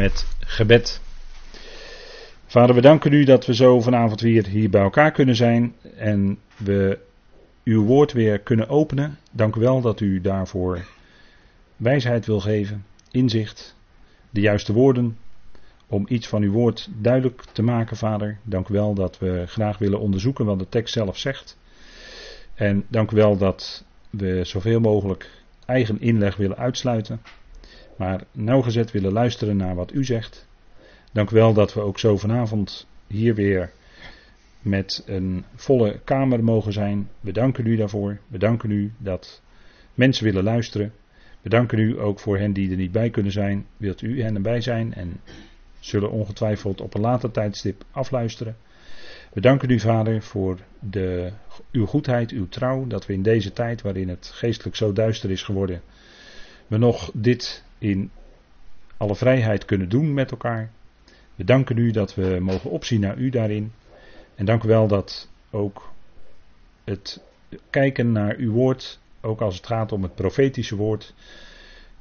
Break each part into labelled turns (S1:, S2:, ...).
S1: met gebed. Vader, we danken u dat we zo vanavond weer hier bij elkaar kunnen zijn en we uw woord weer kunnen openen. Dank u wel dat u daarvoor wijsheid wil geven, inzicht, de juiste woorden om iets van uw woord duidelijk te maken, Vader. Dank u wel dat we graag willen onderzoeken wat de tekst zelf zegt. En dank u wel dat we zoveel mogelijk eigen inleg willen uitsluiten maar nauwgezet willen luisteren naar wat u zegt. Dank u wel dat we ook zo vanavond hier weer met een volle kamer mogen zijn. We danken u daarvoor. We danken u dat mensen willen luisteren. We danken u ook voor hen die er niet bij kunnen zijn. Wilt u hen erbij zijn en zullen ongetwijfeld op een later tijdstip afluisteren. We danken u, Vader, voor de, uw goedheid, uw trouw, dat we in deze tijd waarin het geestelijk zo duister is geworden, we nog dit in alle vrijheid kunnen doen met elkaar. We danken u dat we mogen opzien naar u daarin. En dank u wel dat ook het kijken naar uw woord, ook als het gaat om het profetische woord,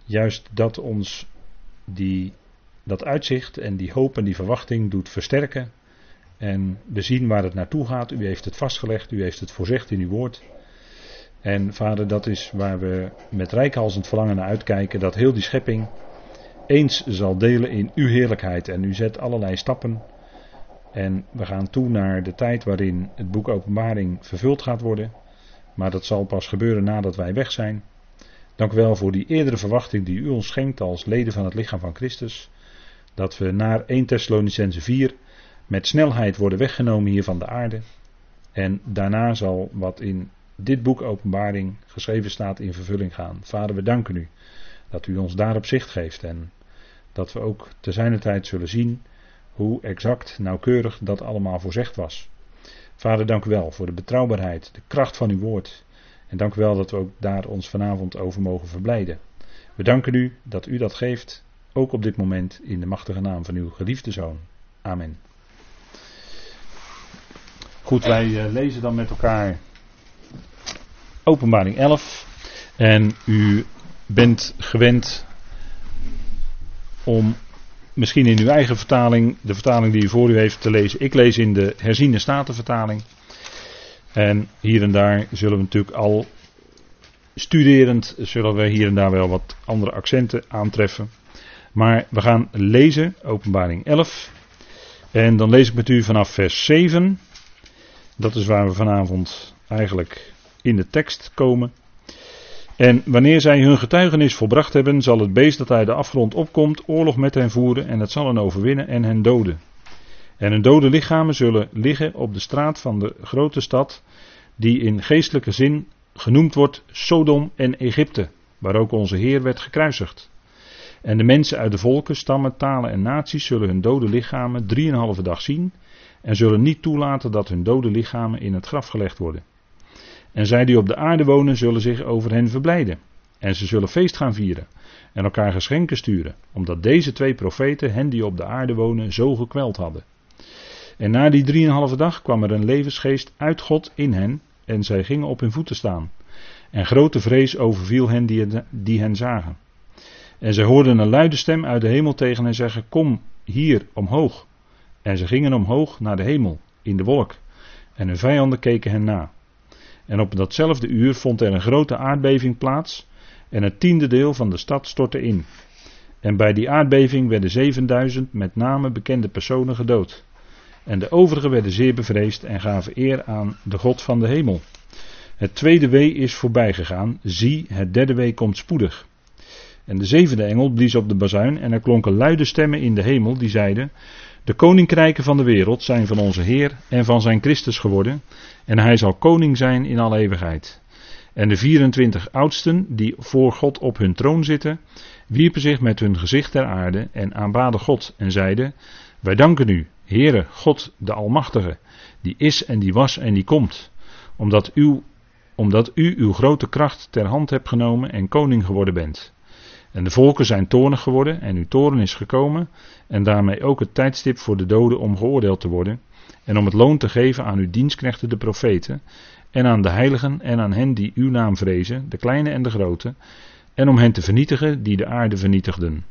S1: juist dat ons die, dat uitzicht en die hoop en die verwachting doet versterken. En we zien waar het naartoe gaat. U heeft het vastgelegd, u heeft het voorzegd in uw woord. En vader, dat is waar we met rijkhalsend verlangen naar uitkijken, dat heel die schepping eens zal delen in uw heerlijkheid. En u zet allerlei stappen. En we gaan toe naar de tijd waarin het boek Openbaring vervuld gaat worden. Maar dat zal pas gebeuren nadat wij weg zijn. Dank u wel voor die eerdere verwachting die u ons schenkt als leden van het lichaam van Christus. Dat we naar 1 Thessalonicense 4 met snelheid worden weggenomen hier van de aarde. En daarna zal wat in dit boek Openbaring geschreven staat in vervulling gaan. Vader, we danken u dat u ons daarop zicht geeft en dat we ook te zijner tijd zullen zien hoe exact, nauwkeurig dat allemaal voorzegd was. Vader, dank u wel voor de betrouwbaarheid, de kracht van uw woord. En dank u wel dat we ook daar ons vanavond over mogen verblijden. We danken u dat u dat geeft, ook op dit moment in de machtige naam van uw geliefde zoon. Amen. Goed, wij eh, lezen dan met elkaar Openbaring 11. En u bent gewend om misschien in uw eigen vertaling, de vertaling die u voor u heeft, te lezen. Ik lees in de herziene statenvertaling. En hier en daar zullen we natuurlijk al studerend, zullen we hier en daar wel wat andere accenten aantreffen. Maar we gaan lezen, openbaring 11. En dan lees ik met u vanaf vers 7. Dat is waar we vanavond eigenlijk in de tekst komen. En wanneer zij hun getuigenis volbracht hebben, zal het beest dat uit de afgrond opkomt oorlog met hen voeren en het zal hen overwinnen en hen doden. En hun dode lichamen zullen liggen op de straat van de grote stad, die in geestelijke zin genoemd wordt Sodom en Egypte, waar ook onze Heer werd gekruisigd. En de mensen uit de volken, stammen, talen en naties zullen hun dode lichamen drieënhalve dag zien en zullen niet toelaten dat hun dode lichamen in het graf gelegd worden. En zij die op de aarde wonen zullen zich over hen verblijden. En ze zullen feest gaan vieren en elkaar geschenken sturen, omdat deze twee profeten hen die op de aarde wonen zo gekweld hadden. En na die drieënhalve dag kwam er een levensgeest uit God in hen en zij gingen op hun voeten staan. En grote vrees overviel hen die, hen zagen. En zij hoorden een luide stem uit de hemel tegen hen zeggen: Kom hier omhoog. En ze gingen omhoog naar de hemel, in de wolk. En hun vijanden keken hen na. En op datzelfde uur vond er een grote aardbeving plaats en het tiende deel van de stad stortte in. En bij die aardbeving werden 7000 met name bekende personen gedood. En de overigen werden zeer bevreesd en gaven eer aan de God van de hemel. Het tweede wee is voorbij gegaan. Zie, het derde wee komt spoedig. En de zevende engel blies op de bazuin en er klonken luide stemmen in de hemel die zeiden: De koninkrijken van de wereld zijn van onze Heer en van zijn Christus geworden en hij zal koning zijn in alle eeuwigheid. En de 24 oudsten die voor God op hun troon zitten, wierpen zich met hun gezicht ter aarde en aanbaden God en zeiden: Wij danken u, Heere God de Almachtige, die is en die was en die komt, omdat u, omdat u uw grote kracht ter hand hebt genomen en koning geworden bent. En de volken zijn toornig geworden en uw toren is gekomen en daarmee ook het tijdstip voor de doden om geoordeeld te worden en om het loon te geven aan uw dienstknechten de profeten, en aan de heiligen en aan hen die uw naam vrezen, de kleine en de grote, en om hen te vernietigen die de aarde vernietigden.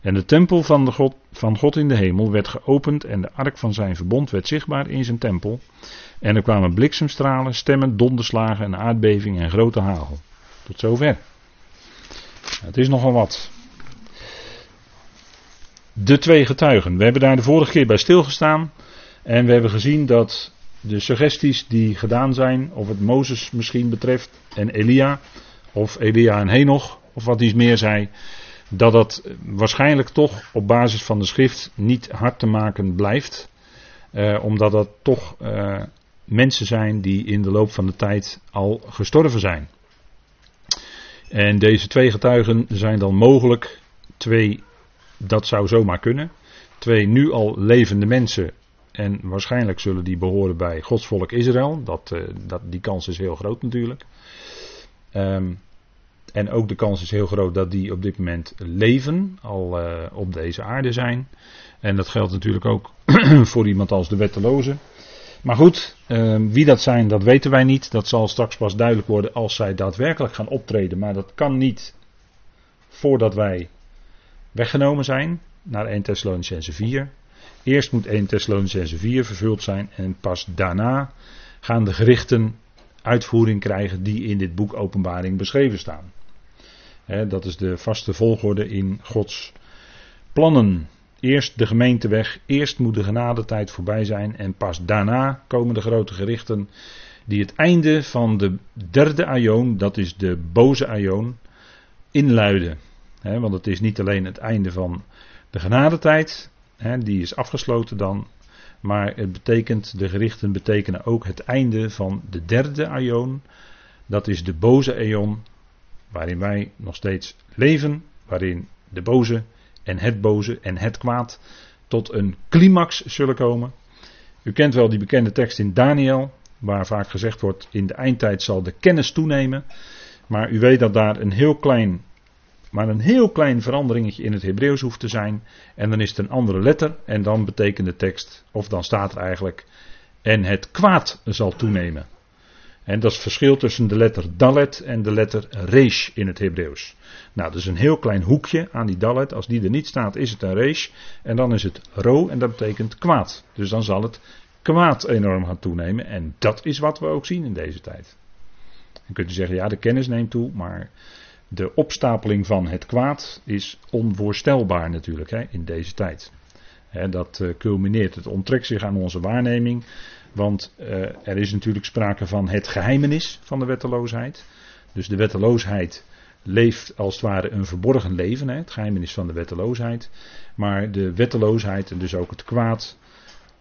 S1: En de tempel van, de God, van God in de hemel werd geopend en de ark van zijn verbond werd zichtbaar in zijn tempel. En er kwamen bliksemstralen, stemmen, donderslagen, een aardbeving en grote hagel. Tot zover. Het is nogal wat. De twee getuigen. We hebben daar de vorige keer bij stilgestaan. En we hebben gezien dat de suggesties die gedaan zijn, of het Mozes misschien betreft en Elia, of Elia en Henoch, of wat iets meer zei, dat dat waarschijnlijk toch op basis van de schrift niet hard te maken blijft. Eh, omdat dat toch eh, mensen zijn die in de loop van de tijd al gestorven zijn. En deze twee getuigen zijn dan mogelijk twee, dat zou zomaar kunnen, twee nu al levende mensen. En waarschijnlijk zullen die behoren bij Gods volk Israël. Dat, uh, dat, die kans is heel groot natuurlijk. Um, en ook de kans is heel groot dat die op dit moment leven, al uh, op deze aarde zijn. En dat geldt natuurlijk ook voor iemand als de wetteloze. Maar goed, uh, wie dat zijn, dat weten wij niet. Dat zal straks pas duidelijk worden als zij daadwerkelijk gaan optreden. Maar dat kan niet voordat wij weggenomen zijn naar 1 Thessalonicense 4. Eerst moet 1 Thessalonicense 4 vervuld zijn en pas daarna gaan de gerichten uitvoering krijgen die in dit boek Openbaring beschreven staan dat is de vaste volgorde in Gods plannen. Eerst de gemeente weg, eerst moet de genadetijd voorbij zijn en pas daarna komen de grote gerichten die het einde van de derde aion, dat is de boze aion, inluiden. want het is niet alleen het einde van de genadetijd, die is afgesloten dan, maar het betekent, de gerichten betekenen ook het einde van de derde aion, dat is de boze aion waarin wij nog steeds leven, waarin de boze en het boze en het kwaad tot een climax zullen komen. U kent wel die bekende tekst in Daniel, waar vaak gezegd wordt: in de eindtijd zal de kennis toenemen. Maar u weet dat daar een heel klein, maar een heel klein veranderingetje in het Hebreeuws hoeft te zijn. En dan is het een andere letter. En dan betekent de tekst, of dan staat er eigenlijk: en het kwaad zal toenemen. En dat is het verschil tussen de letter dalet en de letter resh in het Hebreeuws. Nou, is een heel klein hoekje aan die dalet. Als die er niet staat, is het een resh. En dan is het ro en dat betekent kwaad. Dus dan zal het kwaad enorm gaan toenemen. En dat is wat we ook zien in deze tijd. Dan kunt u zeggen, ja, de kennis neemt toe, maar de opstapeling van het kwaad is onvoorstelbaar natuurlijk hè, in deze tijd. dat uh, culmineert, het onttrekt zich aan onze waarneming. Want uh, er is natuurlijk sprake van het geheimenis van de wetteloosheid. Dus de wetteloosheid leeft als het ware een verborgen leven, hè, het geheimenis van de wetteloosheid. Maar de wetteloosheid en dus ook het kwaad,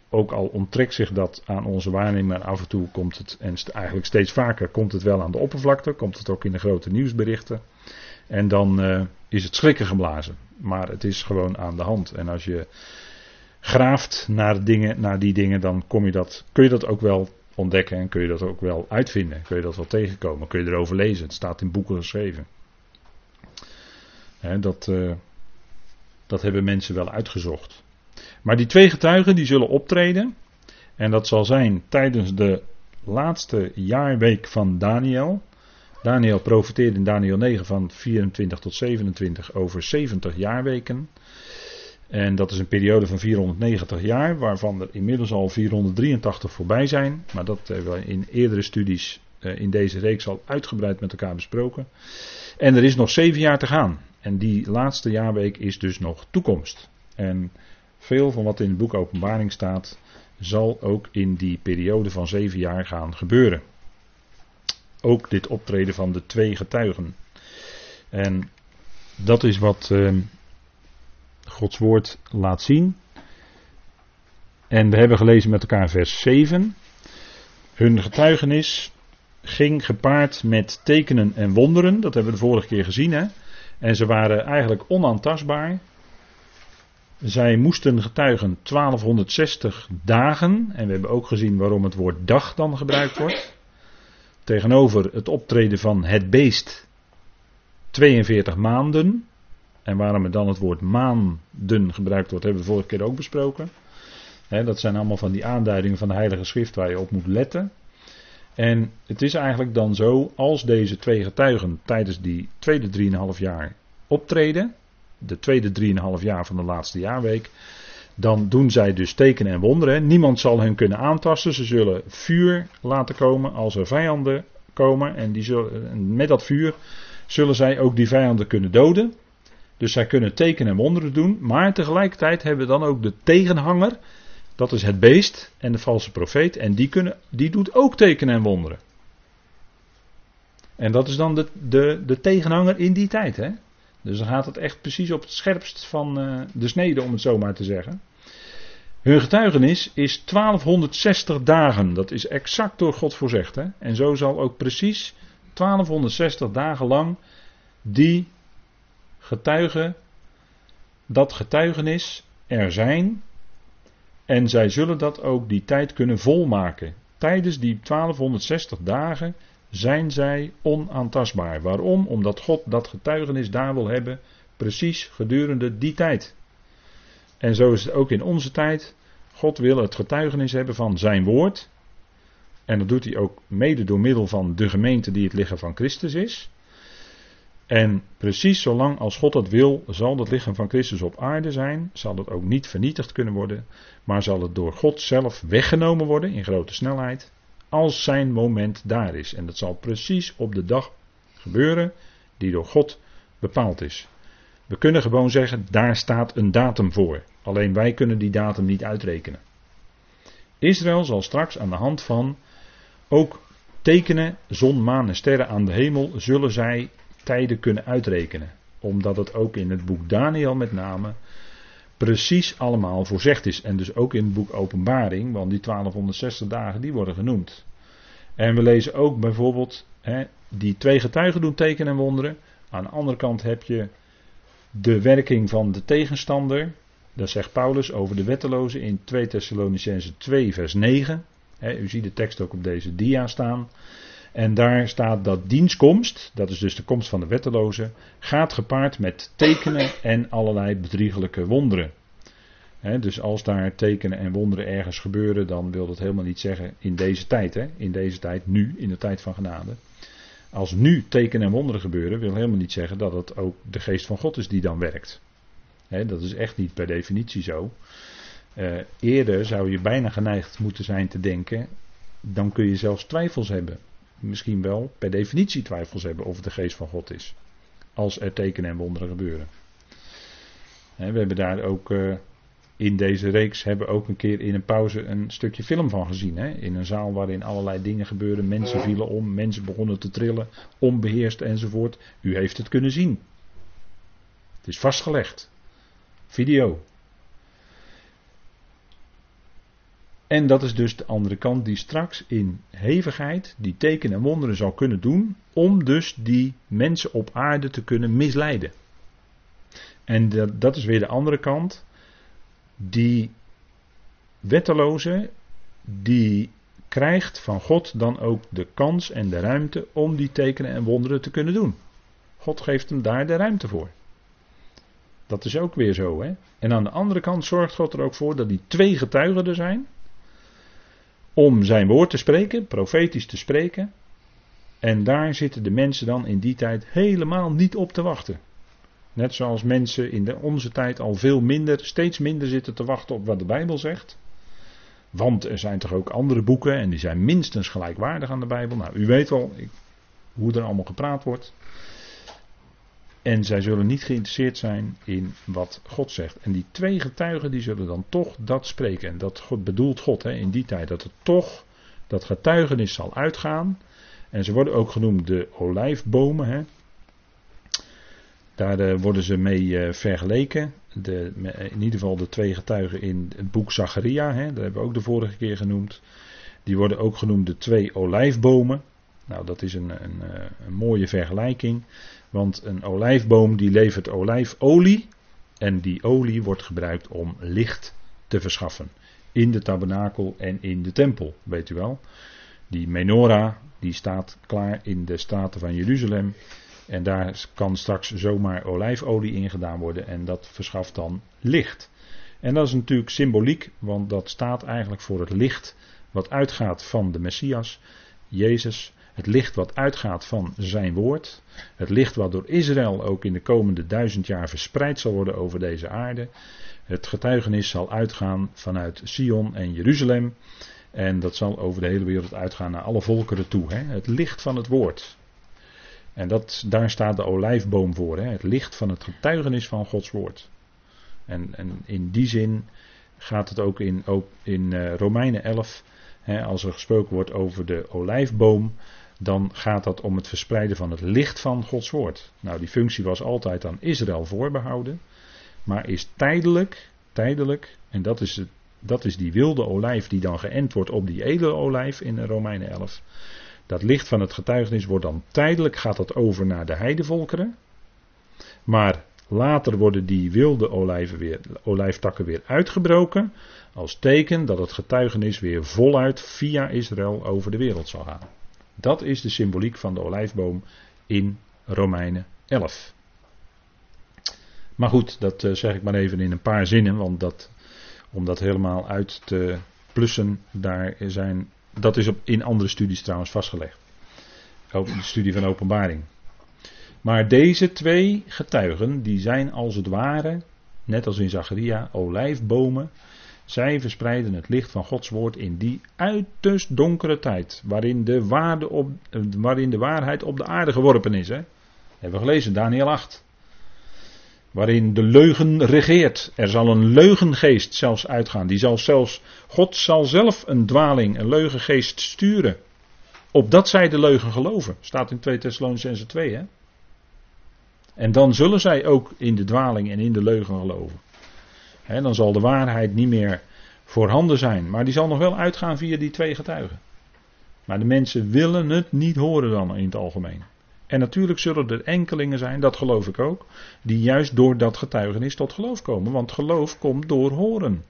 S1: ook al onttrekt zich dat aan onze waarneming, maar af en toe komt het, en eigenlijk steeds vaker komt het wel aan de oppervlakte, komt het ook in de grote nieuwsberichten. En dan uh, is het schrikken geblazen. Maar het is gewoon aan de hand. En als je graaft naar, dingen, naar die dingen, dan kom je dat, kun je dat ook wel ontdekken en kun je dat ook wel uitvinden. Kun je dat wel tegenkomen, kun je erover lezen. Het staat in boeken geschreven. dat, uh, dat hebben mensen wel uitgezocht. Maar die twee getuigen die zullen optreden. En dat zal zijn tijdens de laatste jaarweek van Daniel. Daniel profeteerde in Daniel 9 van 24 tot 27 over 70 jaarweken. En dat is een periode van 490 jaar, waarvan er inmiddels al 483 voorbij zijn. Maar dat hebben we in eerdere studies eh, in deze reeks al uitgebreid met elkaar besproken. En er is nog zeven jaar te gaan. En die laatste jaarweek is dus nog toekomst. En veel van wat in het boek Openbaring staat, zal ook in die periode van zeven jaar gaan gebeuren. Ook dit optreden van de twee getuigen. En dat is wat ehm, Gods woord laat zien. En we hebben gelezen met elkaar vers 7. Hun getuigenis ging gepaard met tekenen en wonderen. Dat hebben we de vorige keer gezien. Hè? En ze waren eigenlijk onaantastbaar. Zij moesten getuigen 1260 dagen. En we hebben ook gezien waarom het woord dag dan gebruikt wordt. Tegenover het optreden van het beest 42 maanden. En waarom er dan het woord maanden gebruikt wordt, hebben we vorige keer ook besproken. dat zijn allemaal van die aanduidingen van de Heilige Schrift waar je op moet letten. En het is eigenlijk dan zo, als deze twee getuigen tijdens die tweede 3,5 jaar optreden, de tweede drieënhalf jaar van de laatste jaarweek. Dan doen zij dus tekenen en wonderen. Niemand zal hen kunnen aantasten. Ze zullen vuur laten komen als er vijanden komen. En die zullen, met dat vuur zullen zij ook die vijanden kunnen doden. Dus zij kunnen tekenen en wonderen doen. Maar tegelijkertijd hebben we dan ook de tegenhanger. Dat is het beest en de valse profeet. En die, kunnen, die doet ook tekenen en wonderen. En dat is dan de, de, de tegenhanger in die tijd. Hè? Dus dan gaat het echt precies op het scherpst van uh, de snede, om het zo maar te zeggen. Hun getuigenis is 1260 dagen. Dat is exact door God voorzegd. Hè? En zo zal ook precies 1260 dagen lang die getuigen, dat getuigenis er zijn. En zij zullen dat ook die tijd kunnen volmaken. Tijdens die 1260 dagen zijn zij onaantastbaar. Waarom? Omdat God dat getuigenis daar wil hebben, precies gedurende die tijd. En zo is het ook in onze tijd. God wil het getuigenis hebben van zijn woord. En dat doet hij ook mede door middel van de gemeente die het lichaam van Christus is. En precies zolang als God dat wil, zal het lichaam van Christus op aarde zijn, zal het ook niet vernietigd kunnen worden, maar zal het door God zelf weggenomen worden in grote snelheid, als zijn moment daar is. En dat zal precies op de dag gebeuren die door God bepaald is. We kunnen gewoon zeggen, daar staat een datum voor. Alleen wij kunnen die datum niet uitrekenen. Israël zal straks aan de hand van ook tekenen, zon, maan en sterren aan de hemel, zullen zij tijden kunnen uitrekenen. Omdat het ook in het boek Daniel met name precies allemaal voorzegd is. En dus ook in het boek Openbaring, want die 1260 dagen die worden genoemd. En we lezen ook bijvoorbeeld, hè, die twee getuigen doen tekenen en wonderen. Aan de andere kant heb je de werking van de tegenstander. Dat zegt Paulus over de wettelozen in 2 Thessalonicense 2 vers 9. u ziet de tekst ook op deze dia staan. En daar staat dat dienstkomst, dat is dus de komst van de wettelozen, gaat gepaard met tekenen en allerlei bedriegelijke wonderen. dus als daar tekenen en wonderen ergens gebeuren, dan wil dat helemaal niet zeggen in deze tijd. He, in deze tijd, nu, in de tijd van genade. Als nu tekenen en wonderen gebeuren, wil helemaal niet zeggen dat het ook de geest van God is die dan werkt. dat is echt niet per definitie zo. Uh, eerder zou je bijna geneigd moeten zijn te denken, dan kun je zelfs twijfels hebben misschien wel per definitie twijfels hebben of het de geest van God is. Als er tekenen en wonderen gebeuren. we hebben daar ook eh, in deze reeks hebben ook een keer in een pauze een stukje film van gezien. In een zaal waarin allerlei dingen gebeuren. Mensen vielen om, mensen begonnen te trillen, onbeheerst enzovoort. U heeft het kunnen zien. Het is vastgelegd. Video. En dat is dus de andere kant die straks in hevigheid die tekenen en wonderen zal kunnen doen om dus die mensen op aarde te kunnen misleiden. En dat, dat is weer de andere kant. Die wetteloze, die krijgt van God dan ook de kans en de ruimte om die tekenen en wonderen te kunnen doen. God geeft hem daar de ruimte voor. Dat is ook weer zo, hè? En aan de andere kant zorgt God er ook voor dat die twee getuigen er zijn om zijn woord te spreken, profetisch te spreken. En daar zitten de mensen dan in die tijd helemaal niet op te wachten. Net zoals mensen in onze tijd al veel minder, steeds minder zitten te wachten op wat de Bijbel zegt. Want er zijn toch ook andere boeken en die zijn minstens gelijkwaardig aan de Bijbel. Nou, u weet wel hoe er allemaal gepraat wordt. En zij zullen niet geïnteresseerd zijn in wat God zegt. En die twee getuigen die zullen dan toch dat spreken. En dat bedoelt God hè, in die tijd. Dat het toch dat getuigenis zal uitgaan. En ze worden ook genoemd de olijfbomen. Hè. Daar uh, worden ze mee uh, vergeleken. De, in ieder geval de twee getuigen in het boek Zacharia. Dat hebben we ook de vorige keer genoemd. Die worden ook genoemd de twee olijfbomen. Nou, dat is een, een, eh, een mooie vergelijking. Want een olijfboom die levert olijfolie. En die olie wordt gebruikt om licht te verschaffen. In de tabernakel en in de tempel, weet u wel. Die menorah, die staat klaar in de straten van Jeruzalem. En daar kan straks zomaar olijfolie ingedaan worden. En dat verschaft dan licht. En dat is natuurlijk symboliek, want dat staat eigenlijk voor het licht wat uitgaat van de Messias, Jezus Het licht wat uitgaat van zijn woord. Het licht wat door Israël ook in de komende duizend jaar verspreid zal worden over deze aarde. Het getuigenis zal uitgaan vanuit Sion en Jeruzalem. En dat zal over de hele wereld uitgaan naar alle volkeren toe. Hè? Het licht van het woord. En dat, daar staat de olijfboom voor. Hè? Het licht van het getuigenis van Gods woord. En, en in die zin gaat het ook in, uh, Romeinen 11. Hè, als er gesproken wordt over de olijfboom. Dan gaat dat om het verspreiden van het licht van Gods woord. Nou, die functie was altijd aan Israël voorbehouden. Maar is tijdelijk, tijdelijk, en dat is, dat is die wilde olijf die dan geënt wordt op die edele olijf in Romeinen 11. Dat licht van het getuigenis wordt dan tijdelijk, gaat dat over naar de heidevolkeren. Maar later worden die wilde olijven weer, olijftakken weer uitgebroken. Als teken dat het getuigenis weer voluit via Israël over de wereld zal gaan. Dat is de symboliek van de olijfboom in Romeinen 11. Maar goed, dat eh, zeg ik maar even in een paar zinnen, want dat, om dat helemaal uit te plussen, daar zijn, dat is op, in andere studies trouwens vastgelegd. Ook de studie van openbaring. Maar deze twee getuigen, die zijn als het ware, net als in Zacharia, olijfbomen. Zij verspreiden het licht van Gods woord in die uiterst donkere tijd, waarin de, waarde op, waarin de waarheid op de aarde geworpen is. Hè? Hebben we gelezen, Daniel 8 waarin de leugen regeert. Er zal een leugengeest zelfs uitgaan. Die zal zelfs, God zal zelf een dwaling, een leugengeest sturen. Opdat zij de leugen geloven. Staat in 2 Thessalonicense 2 hè. En dan zullen zij ook in de dwaling en in de leugen geloven. Dan zal de waarheid niet meer voorhanden zijn. Maar die zal nog wel uitgaan via die twee getuigen. Maar de mensen willen het niet horen dan in het algemeen. En natuurlijk zullen er enkelingen zijn, dat geloof ik ook, die juist door dat getuigenis tot geloof komen. Want geloof komt door horen.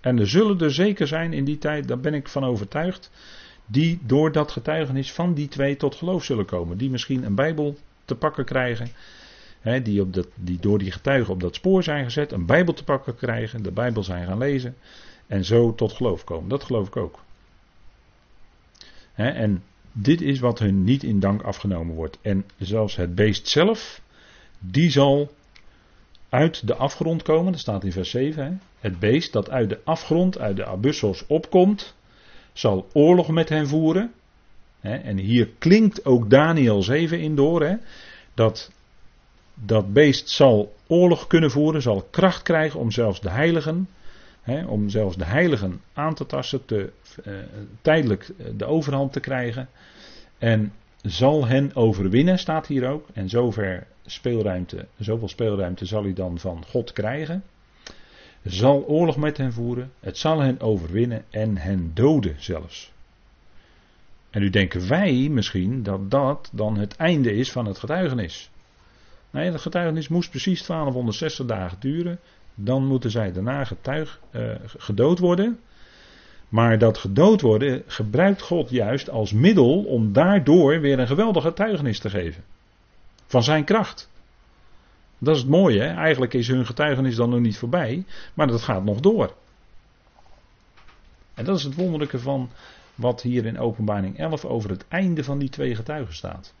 S1: En er zullen er zeker zijn in die tijd, daar ben ik van overtuigd, die door dat getuigenis van die twee tot geloof zullen komen. Die misschien een Bijbel te pakken krijgen, die, op dat, die door die getuigen op dat spoor zijn gezet, een Bijbel te pakken krijgen, de Bijbel zijn gaan lezen en zo tot geloof komen. Dat geloof ik ook. Hè, en dit is wat hun niet in dank afgenomen wordt. En zelfs het beest zelf, die zal uit de afgrond komen. Dat staat in vers 7. Hè? Het beest dat uit de afgrond, uit de abyssos opkomt, zal oorlog met hen voeren. En hier klinkt ook Daniel 7 in door. Hè? Dat dat beest zal oorlog kunnen voeren, zal kracht krijgen om zelfs de heiligen, hè, om zelfs de heiligen aan te tasten, te, uh, tijdelijk de overhand te krijgen. En zal hen overwinnen, staat hier ook. En zover speelruimte, zoveel speelruimte zal hij dan van God krijgen. Zal oorlog met hen voeren. Het zal hen overwinnen en hen doden zelfs. En nu denken wij misschien dat dat dan het einde is van het getuigenis. Nee, het getuigenis moest precies 1260 dagen duren. Dan moeten zij daarna getuig, uh, gedood worden. Maar dat gedood worden gebruikt God juist als middel om daardoor weer een geweldige getuigenis te geven. Van zijn kracht. Dat is het mooie. Hè? Eigenlijk is hun getuigenis dan nog niet voorbij, maar dat gaat nog door. En dat is het wonderlijke van wat hier in Openbaring 11 over het einde van die twee getuigen staat.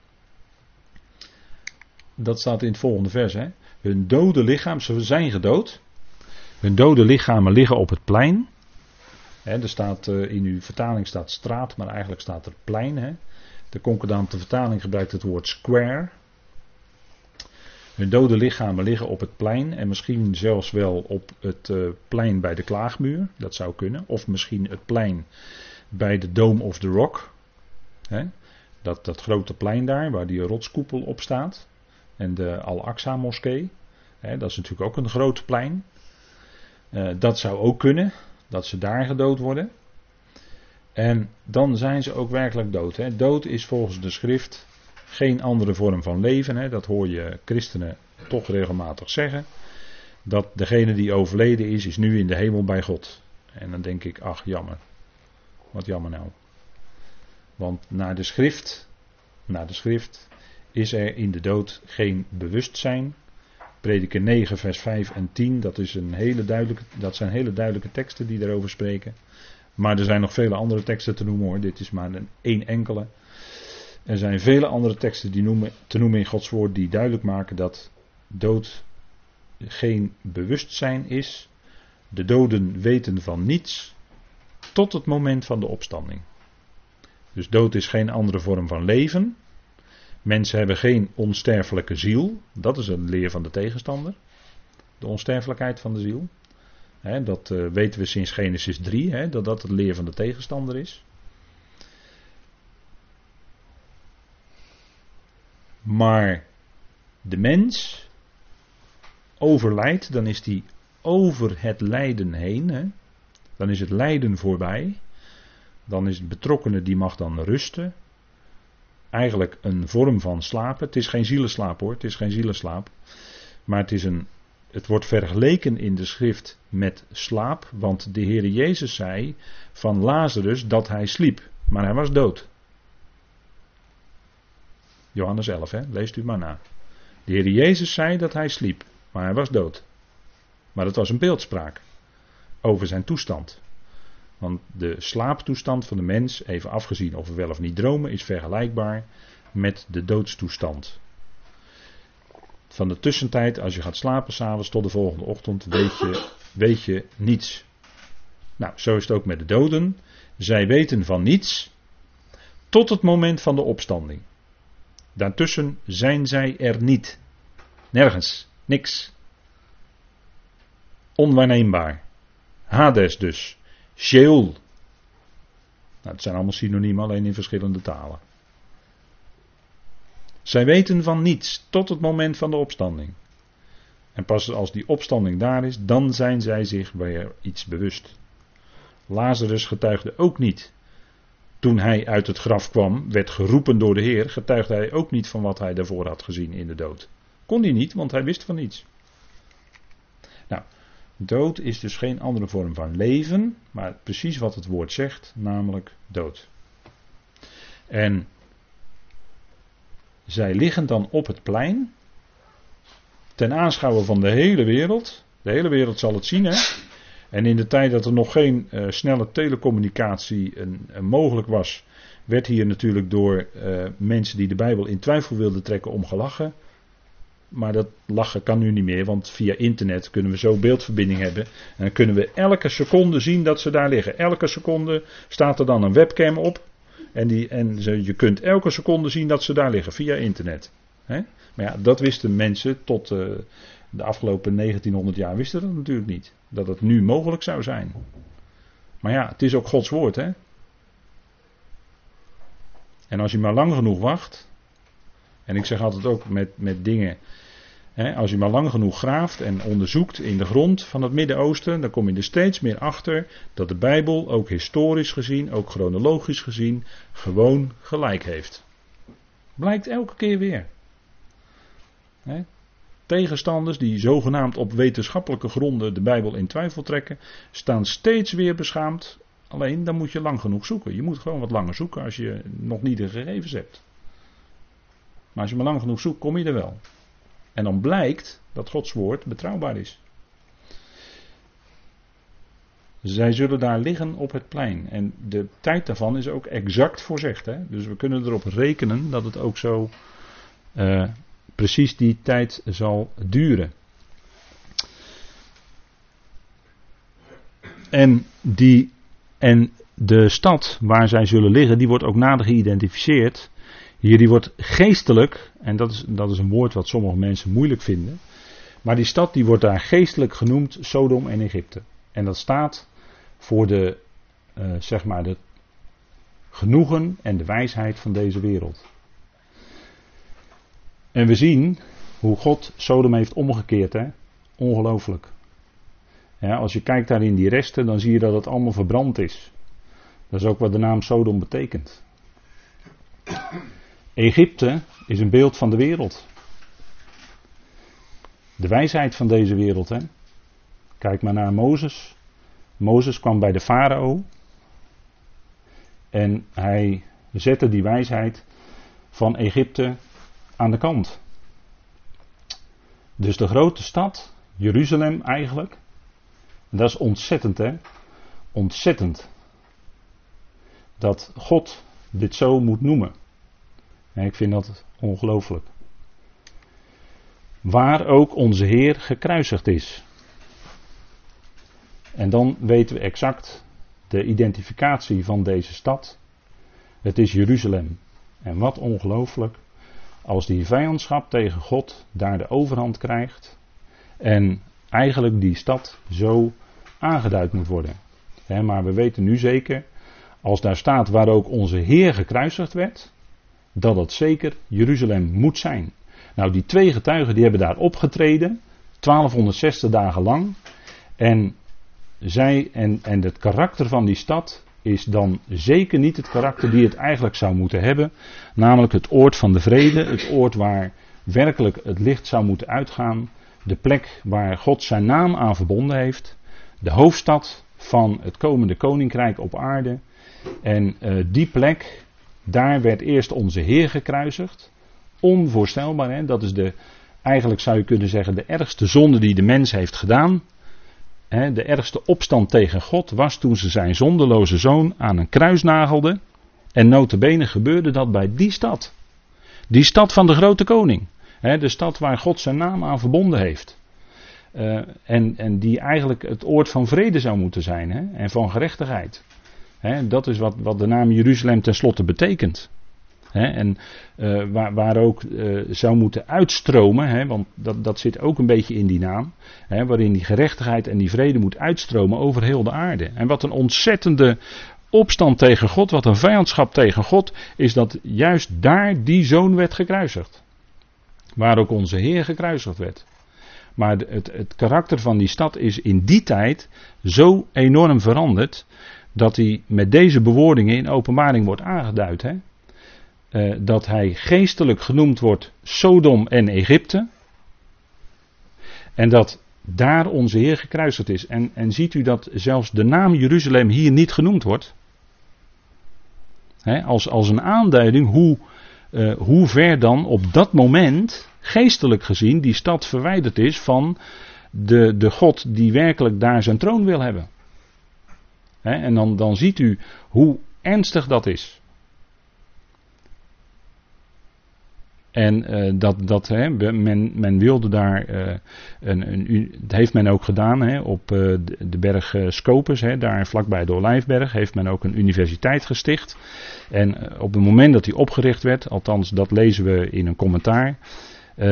S1: Dat staat in het volgende vers. Hè? Hun dode lichaam, ze zijn gedood. Hun dode lichamen liggen op het plein er staat, uh, in uw vertaling staat straat, maar eigenlijk staat er plein. He. De concordante vertaling gebruikt het woord square. Hun dode lichamen liggen op het plein en misschien zelfs wel op het uh, plein bij de klaagmuur. Dat zou kunnen. Of misschien het plein bij de Dome of the Rock. Dat, dat grote plein daar waar die rotskoepel op staat. En de Al-Aqsa moskee. dat is natuurlijk ook een groot plein. Uh, dat zou ook kunnen dat ze daar gedood worden. En dan zijn ze ook werkelijk dood. Hè. Dood is volgens de schrift geen andere vorm van leven. Hè. Dat hoor je christenen toch regelmatig zeggen. Dat degene die overleden is, is nu in de hemel bij God. En dan denk ik, ach jammer. Wat jammer nou. Want naar de schrift, naar de schrift is er in de dood geen bewustzijn, Prediker 9, vers 5 en 10, dat, is een hele duidelijke, dat zijn hele duidelijke teksten die daarover spreken. Maar er zijn nog vele andere teksten te noemen hoor, dit is maar een één enkele. Er zijn vele andere teksten die noemen, te noemen in Gods woord die duidelijk maken dat dood geen bewustzijn is. De doden weten van niets tot het moment van de opstanding. Dus dood is geen andere vorm van leven. Mensen hebben geen onsterfelijke ziel. Dat is een leer van de tegenstander. De onsterfelijkheid van de ziel. dat uh, weten we sinds Genesis 3, dat dat het leer van de tegenstander is. Maar de mens overlijdt, dan is die over het lijden heen. Dan is het lijden voorbij. Dan is het betrokkenen die mag dan rusten. Eigenlijk een vorm van slapen. Het is geen zielenslaap hoor, het is geen zielenslaap. Maar het, is een, het wordt vergeleken in de schrift met slaap. Want de Heer Jezus zei van Lazarus dat hij sliep. Maar hij was dood. Johannes 11, hè? leest u maar na. De Heer Jezus zei dat hij sliep, maar hij was dood. Maar dat was een beeldspraak over zijn toestand. Want de slaaptoestand van de mens, even afgezien of we wel of niet dromen, is vergelijkbaar met de doodstoestand. Van de tussentijd, als je gaat slapen s'avonds tot de volgende ochtend, weet je, weet je niets. Nou, zo is het ook met de doden. Zij weten van niets tot het moment van de opstanding. Daartussen zijn zij er niet. Nergens. Niks. Onwaarneembaar. Hades dus. Sheol. Nou, het zijn allemaal synoniemen, alleen in verschillende talen. Zij weten van niets tot het moment van de opstanding. En pas als die opstanding daar is, dan zijn zij zich weer iets bewust. Lazarus getuigde ook niet toen hij uit het graf kwam, werd geroepen door de Heer, getuigde hij ook niet van wat hij daarvoor had gezien in de dood. Kon hij niet, want hij wist van niets. Nou, dood is dus geen andere vorm van leven, maar precies wat het woord zegt, namelijk dood. En zij liggen dan op het plein, ten aanschouwen van de hele wereld. De hele wereld zal het zien, hè? En in de tijd dat er nog geen uh, snelle telecommunicatie een, mogelijk was, werd hier natuurlijk door uh, mensen die de Bijbel in twijfel wilden trekken om gelachen. Maar dat lachen kan nu niet meer, want via internet kunnen we zo beeldverbinding hebben. En dan kunnen we elke seconde zien dat ze daar liggen. Elke seconde staat er dan een webcam op. En, die, en ze, je kunt elke seconde zien dat ze daar liggen via internet. Maar ja, dat wisten mensen tot uh, de afgelopen 1900 jaar wisten dat natuurlijk niet. Dat het nu mogelijk zou zijn. Maar ja, het is ook Gods woord, hè? En als je maar lang genoeg wacht. En ik zeg altijd ook met, met dingen. Als je maar lang genoeg graaft en onderzoekt in de grond van het Midden-Oosten. dan kom je er steeds meer achter dat de Bijbel ook historisch gezien, ook chronologisch gezien. gewoon gelijk heeft. Blijkt elke keer weer. Tegenstanders die zogenaamd op wetenschappelijke gronden de Bijbel in twijfel trekken, staan steeds weer beschaamd. Alleen dan moet je lang genoeg zoeken. Je moet gewoon wat langer zoeken als je nog niet de gegevens hebt. Maar als je maar lang genoeg zoekt, kom je er wel. En dan blijkt dat Gods woord betrouwbaar is. Zij zullen daar liggen op het plein. En de tijd daarvan is ook exact voorzegd. Hè? Dus we kunnen erop rekenen dat het ook zo uh, precies die tijd zal duren. En, die, en de stad waar zij zullen liggen, die wordt ook nader geïdentificeerd. Hier die wordt geestelijk, en dat is, dat is een woord wat sommige mensen moeilijk vinden. Maar die stad die wordt daar geestelijk genoemd Sodom en Egypte. En dat staat voor de, uh, zeg maar, de genoegen en de wijsheid van deze wereld. En we zien hoe God Sodom heeft omgekeerd. Hè? Ongelooflijk. Als je kijkt daar in die resten, dan zie je dat het allemaal verbrand is. Dat is ook wat de naam Sodom betekent. Egypte is een beeld van de wereld. De wijsheid van deze wereld. Hè? Kijk maar naar Mozes. Mozes kwam bij de farao. En hij zette die wijsheid van Egypte aan de kant. Dus de grote stad, Jeruzalem eigenlijk, dat is ontzettend hè, ontzettend dat God dit zo moet noemen. Ik vind dat ongelooflijk. Waar ook onze Heer gekruisigd is. En dan weten we exact de identificatie van deze stad. Het is Jeruzalem. En wat ongelooflijk als die vijandschap tegen God daar de overhand krijgt en eigenlijk die stad zo aangeduid moet worden. maar we weten nu zeker, als daar staat waar ook onze Heer gekruisigd werd, dat het zeker Jeruzalem moet zijn. Nou, die twee getuigen die hebben daar opgetreden, 1260 dagen lang. En zij en, en het karakter van die stad is dan zeker niet het karakter die het eigenlijk zou moeten hebben. Namelijk het oord van de vrede, het oord waar werkelijk het licht zou moeten uitgaan. De plek waar God zijn naam aan verbonden heeft. De hoofdstad van het komende koninkrijk op aarde. En uh, die plek, daar werd eerst onze Heer gekruisigd. Onvoorstelbaar, hè? dat is de, eigenlijk zou je kunnen zeggen, de ergste zonde die de mens heeft gedaan de ergste opstand tegen God was toen ze zijn zonderloze zoon aan een kruis nagelden. En notabene gebeurde dat bij die stad. Die stad van de grote koning. de stad waar God zijn naam aan verbonden heeft. Uh, en, en die eigenlijk het oord van vrede zou moeten zijn. en van gerechtigheid. Dat is wat, wat de naam Jeruzalem tenslotte betekent en uh, waar, waar, ook uh, zou moeten uitstromen, want dat, dat zit ook een beetje in die naam, waarin die gerechtigheid en die vrede moet uitstromen over heel de aarde. En wat een ontzettende opstand tegen God, wat een vijandschap tegen God, is dat juist daar die zoon werd gekruisigd. Waar ook onze Heer gekruisigd werd. Maar het, het karakter van die stad is in die tijd zo enorm veranderd dat hij met deze bewoordingen in openbaring wordt aangeduid. Hè? uh, dat hij geestelijk genoemd wordt Sodom en Egypte. En dat daar onze Heer gekruisigd is. En, en ziet u dat zelfs de naam Jeruzalem hier niet genoemd wordt? als, als een aanduiding hoe, uh, hoe ver dan op dat moment, geestelijk gezien, die stad verwijderd is van de, de God die werkelijk daar zijn troon wil hebben. En dan, dan ziet u hoe ernstig dat is. En uh, dat, dat hè, men, men wilde daar, uh, een, een, dat heeft men ook gedaan hè, op de, de, berg Scopus, hè, daar vlakbij de Olijfberg, heeft men ook een universiteit gesticht. En op het moment dat die opgericht werd, althans dat lezen we in een commentaar,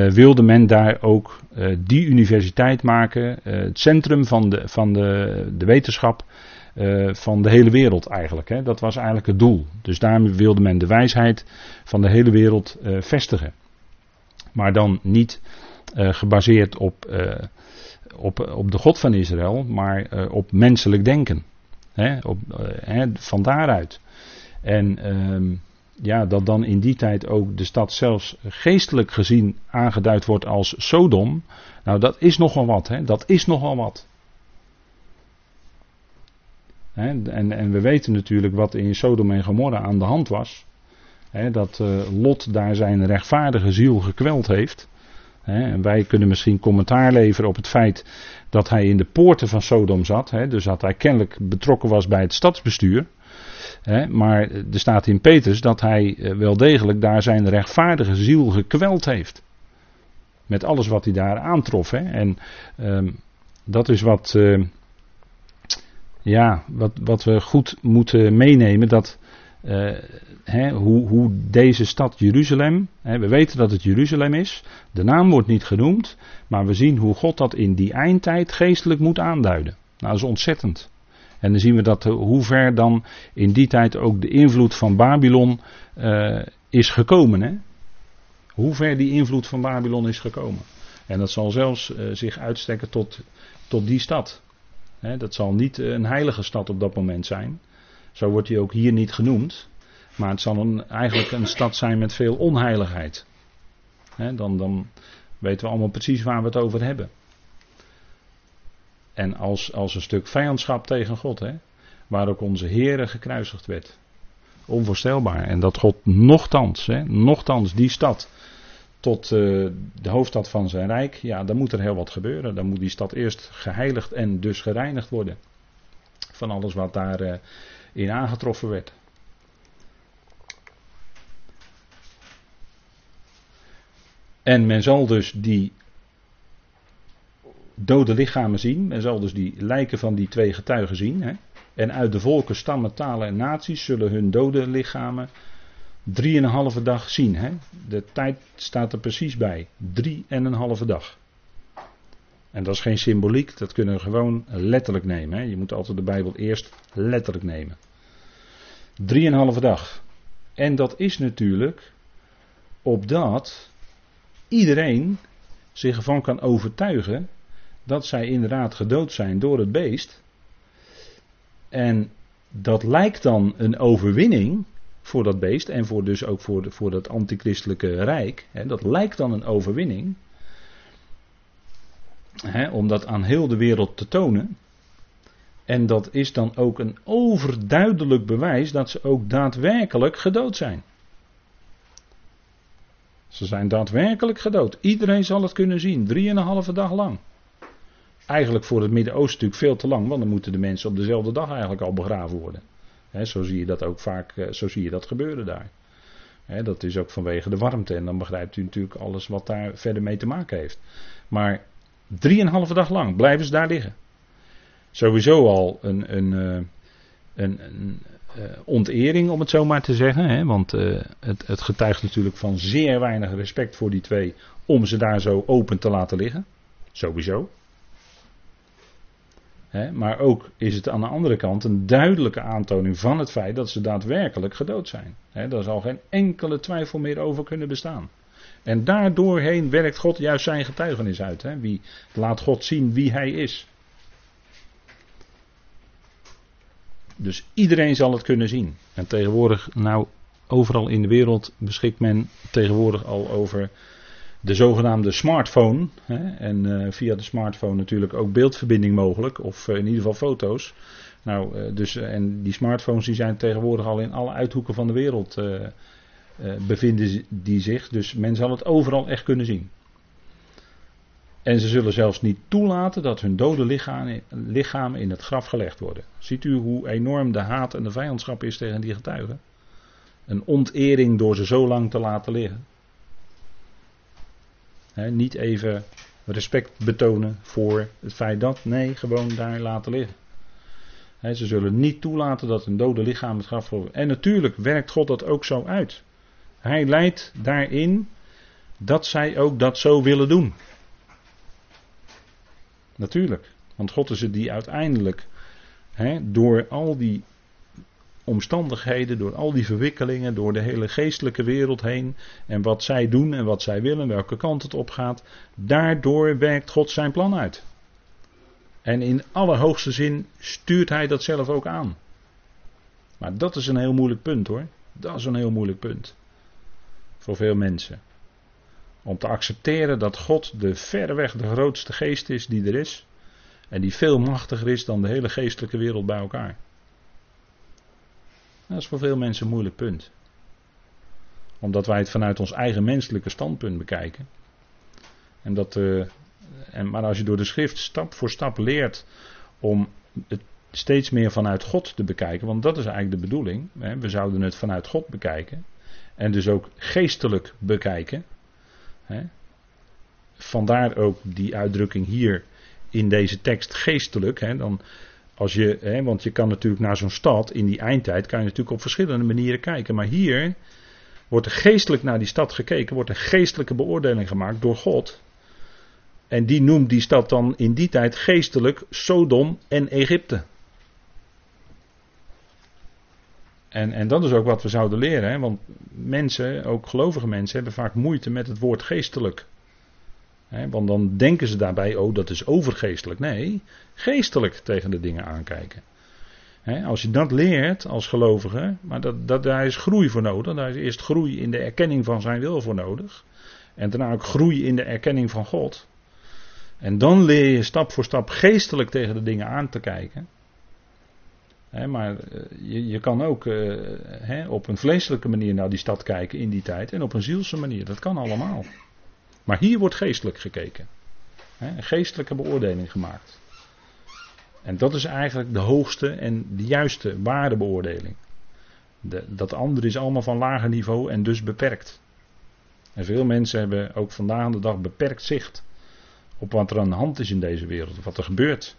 S1: wilde men daar ook die universiteit maken, het centrum van de, van de, de wetenschap. Van de hele wereld eigenlijk. Hè. Dat was eigenlijk het doel. Dus daarmee wilde men de wijsheid van de hele wereld uh, vestigen. Maar dan niet uh, gebaseerd op, op, op de God van Israël, maar op menselijk denken. Hè, op, hè, van daaruit. En ehm, ja, dat dan in die tijd ook de stad zelfs geestelijk gezien aangeduid wordt als Sodom. Nou, dat is nogal wat. Hè? Dat is nogal wat. En, en we weten natuurlijk wat in Sodom en Gomorra aan de hand was dat uh, Lot daar zijn rechtvaardige ziel gekweld heeft. en wij kunnen misschien commentaar leveren op het feit dat hij in de poorten van Sodom zat. dus dat hij kennelijk betrokken was bij het stadsbestuur. maar er staat in Petrus dat hij eh, wel degelijk daar zijn rechtvaardige ziel gekweld heeft. Met alles wat hij daar aantrof. En ehm, dat is wat, uh, ja, wat, wat we goed moeten meenemen. Dat uh, hoe, hoe, deze stad Jeruzalem, we weten dat het Jeruzalem is, de naam wordt niet genoemd, maar we zien hoe God dat in die eindtijd geestelijk moet aanduiden. Nou, dat is ontzettend. En dan zien we dat hoe ver dan in die tijd ook de invloed van Babylon uh, is gekomen. Hè? Hoe ver die invloed van Babylon is gekomen. En dat zal zelfs zich uitstrekken tot, tot die stad. Dat zal niet een heilige stad op dat moment zijn. Zo wordt hij ook hier niet genoemd. Maar het zal een, eigenlijk een stad zijn met veel onheiligheid. dan, dan weten we allemaal precies waar we het over hebben. En als, als een stuk vijandschap tegen God, waar ook onze Heere gekruisigd werd. Onvoorstelbaar. En dat God nochtans, hè, nochtans die stad tot uh, de hoofdstad van zijn rijk, ja, dan moet er heel wat gebeuren. Dan moet die stad eerst geheiligd en dus gereinigd worden. Van alles wat daarin uh, in aangetroffen werd. En men zal dus die dode lichamen zien. Men zal dus die lijken van die twee getuigen zien. Hè? En uit de volken, stammen, talen en naties zullen hun dode lichamen drieënhalve dag zien. Hè? De tijd staat er precies bij. Drie en een halve dag. En dat is geen symboliek, dat kunnen we gewoon letterlijk nemen. Hè? Je moet altijd de Bijbel eerst letterlijk nemen. Drieënhalve dag. En dat is natuurlijk opdat iedereen zich ervan kan overtuigen dat zij inderdaad gedood zijn door het beest. En dat lijkt dan een overwinning voor dat beest en voor dus ook voor, de, voor dat antichristelijke rijk. Hè, dat lijkt dan een overwinning. Hè, om dat aan heel de wereld te tonen. En dat is dan ook een overduidelijk bewijs dat ze ook daadwerkelijk gedood zijn. Ze zijn daadwerkelijk gedood. Iedereen zal het kunnen zien. Drieënhalve dag lang. Eigenlijk voor het Midden-Oosten natuurlijk veel te lang, want dan moeten de mensen op dezelfde dag eigenlijk al begraven worden. Zo zie je dat ook vaak, eh, zo zie je dat gebeuren daar. dat is ook vanwege de warmte en dan begrijpt u natuurlijk alles wat daar verder mee te maken heeft. Maar drieënhalve dag lang blijven ze daar liggen. Sowieso al een, een, eh, een, een uh, ontering, om het zo maar te zeggen. Want het, het getuigt natuurlijk van zeer weinig respect voor die twee om ze daar zo open te laten liggen. Sowieso maar ook is het aan de andere kant een duidelijke aantoning van het feit dat ze daadwerkelijk gedood zijn. He, daar zal geen enkele twijfel meer over kunnen bestaan. En daardoorheen werkt God juist zijn getuigenis uit. Wie, laat God zien wie hij is. Dus iedereen zal het kunnen zien. En tegenwoordig, nou, overal in de wereld beschikt men tegenwoordig al over de zogenaamde smartphone. Hè, en uh, via de smartphone natuurlijk ook beeldverbinding mogelijk, of uh, in ieder geval foto's. Nou, uh, dus, en die smartphones die zijn tegenwoordig al in alle uithoeken van de wereld bevinden die zich. Dus men zal het overal echt kunnen zien. En ze zullen zelfs niet toelaten dat hun dode lichamen, lichamen in het graf gelegd worden. Ziet u hoe enorm de haat en de vijandschap is tegen die getuigen? Een ontering door ze zo lang te laten liggen niet even respect betonen voor het feit dat. Nee, gewoon daar laten liggen. ze zullen niet toelaten dat een dode lichaam het graf wordt. En natuurlijk werkt God dat ook zo uit. Hij leidt daarin dat zij ook dat zo willen doen. Natuurlijk. Want God is het die uiteindelijk door al die omstandigheden, door al die verwikkelingen, door de hele geestelijke wereld heen en wat zij doen en wat zij willen, welke kant het op gaat, daardoor werkt God zijn plan uit. En in allerhoogste zin stuurt hij dat zelf ook aan. Maar dat is een heel moeilijk punt hoor. Dat is een heel moeilijk punt. Voor veel mensen. Om te accepteren dat God de verreweg de grootste geest is die er is. En die veel machtiger is dan de hele geestelijke wereld bij elkaar. Dat is voor veel mensen een moeilijk punt. Omdat wij het vanuit ons eigen menselijke standpunt bekijken. En dat, uh, en, maar als je door de schrift stap voor stap leert om het steeds meer vanuit God te bekijken, want dat is eigenlijk de bedoeling. Hè, we zouden het vanuit God bekijken. En dus ook geestelijk bekijken. Hè. Vandaar ook die uitdrukking hier in deze tekst geestelijk. Hè, dan als je, hè, want je kan natuurlijk naar zo'n stad in die eindtijd, kan je natuurlijk op verschillende manieren kijken. Maar hier wordt er geestelijk naar die stad gekeken, wordt een geestelijke beoordeling gemaakt door God. En die noemt die stad dan in die tijd geestelijk Sodom en Egypte. En, en dat is ook wat we zouden leren, hè? want mensen, ook gelovige mensen, hebben vaak moeite met het woord geestelijk want dan denken ze daarbij, oh dat is overgeestelijk. Nee, geestelijk tegen de dingen aankijken. als je dat leert als gelovige, maar dat, dat, daar is groei voor nodig. Daar is eerst groei in de erkenning van zijn wil voor nodig. En daarna ook groei in de erkenning van God. En dan leer je stap voor stap geestelijk tegen de dingen aan te kijken. maar eh, je, je, kan ook uh, op een vleeselijke manier naar die stad kijken in die tijd. En op een zielse manier. Dat kan allemaal. Maar hier wordt geestelijk gekeken. Een geestelijke beoordeling gemaakt. En dat is eigenlijk de hoogste en de juiste waardebeoordeling. De, dat andere is allemaal van lager niveau en dus beperkt. En veel mensen hebben ook vandaag de dag beperkt zicht op wat er aan de hand is in deze wereld, of wat er gebeurt.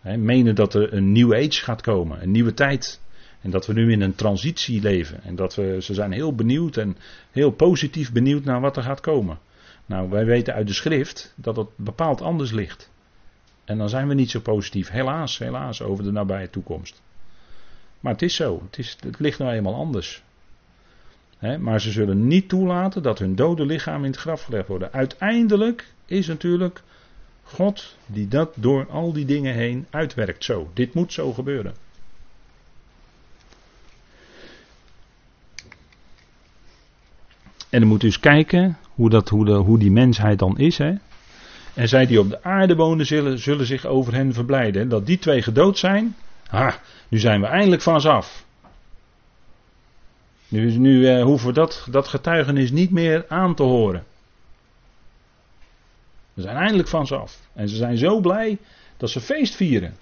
S1: He, menen dat er een nieuwe age gaat komen, een nieuwe tijd. En dat we nu in een transitie leven. En dat we, ze zijn heel benieuwd en heel positief benieuwd naar wat er gaat komen. Nou, wij weten uit de schrift dat het bepaald anders ligt. En dan zijn we niet zo positief, helaas, helaas, over de nabije toekomst. Maar het is zo, het, is, het ligt nou eenmaal anders. maar ze zullen niet toelaten dat hun dode lichaam in het graf gelegd worden. Uiteindelijk is natuurlijk God die dat door al die dingen heen uitwerkt. Zo, dit moet zo gebeuren. En dan moet dus kijken hoe, dat, hoe, de, hoe die mensheid dan is. Hè? En zij die op de aarde wonen zullen, zullen zich over hen verblijden. Dat die twee gedood zijn. Ha, nu zijn we eindelijk van ze af. Nu, nu eh, hoeven we dat, dat getuigenis niet meer aan te horen. We zijn eindelijk van ze af. En ze zijn zo blij dat ze feest vieren.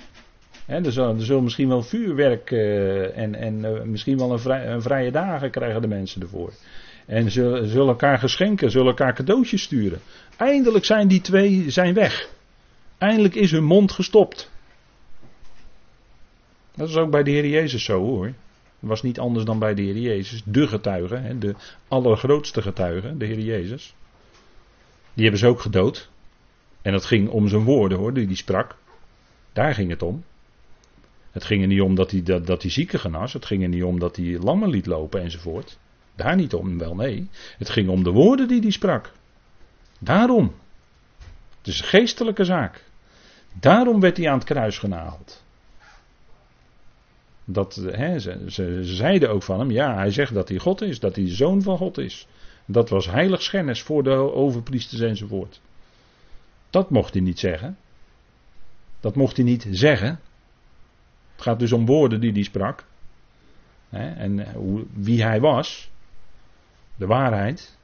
S1: er, zullen, er zullen misschien wel vuurwerk uh, en, en uh, misschien wel een, een, vrije dagen krijgen de mensen ervoor. En zullen, zullen elkaar geschenken, zullen elkaar cadeautjes sturen. Eindelijk zijn die twee zijn weg. Eindelijk is hun mond gestopt. Dat is ook bij de Heer Jezus zo hoor. Het was niet anders dan bij de Heer Jezus. De getuige, de allergrootste getuige, de Heer Jezus. Die hebben ze ook gedood. En dat ging om zijn woorden hoor, die hij sprak. Daar ging het om. Het ging er niet om dat hij, dat, dat hij zieken genas. Het ging er niet om dat hij lammen liet lopen enzovoort. Daar niet om, wel nee. Het ging om de woorden die hij sprak. Daarom. Het is een geestelijke zaak. Daarom werd hij aan het kruis genageld. Dat, hè, ze, ze, zeiden ook van hem, ja, hij zegt dat hij God is, dat hij de zoon van God is. Dat was heilig schennis voor de overpriesters enzovoort. Dat mocht hij niet zeggen. Dat mocht hij niet zeggen. Het gaat dus om woorden die hij sprak. en hoe, wie hij was. De waarheid.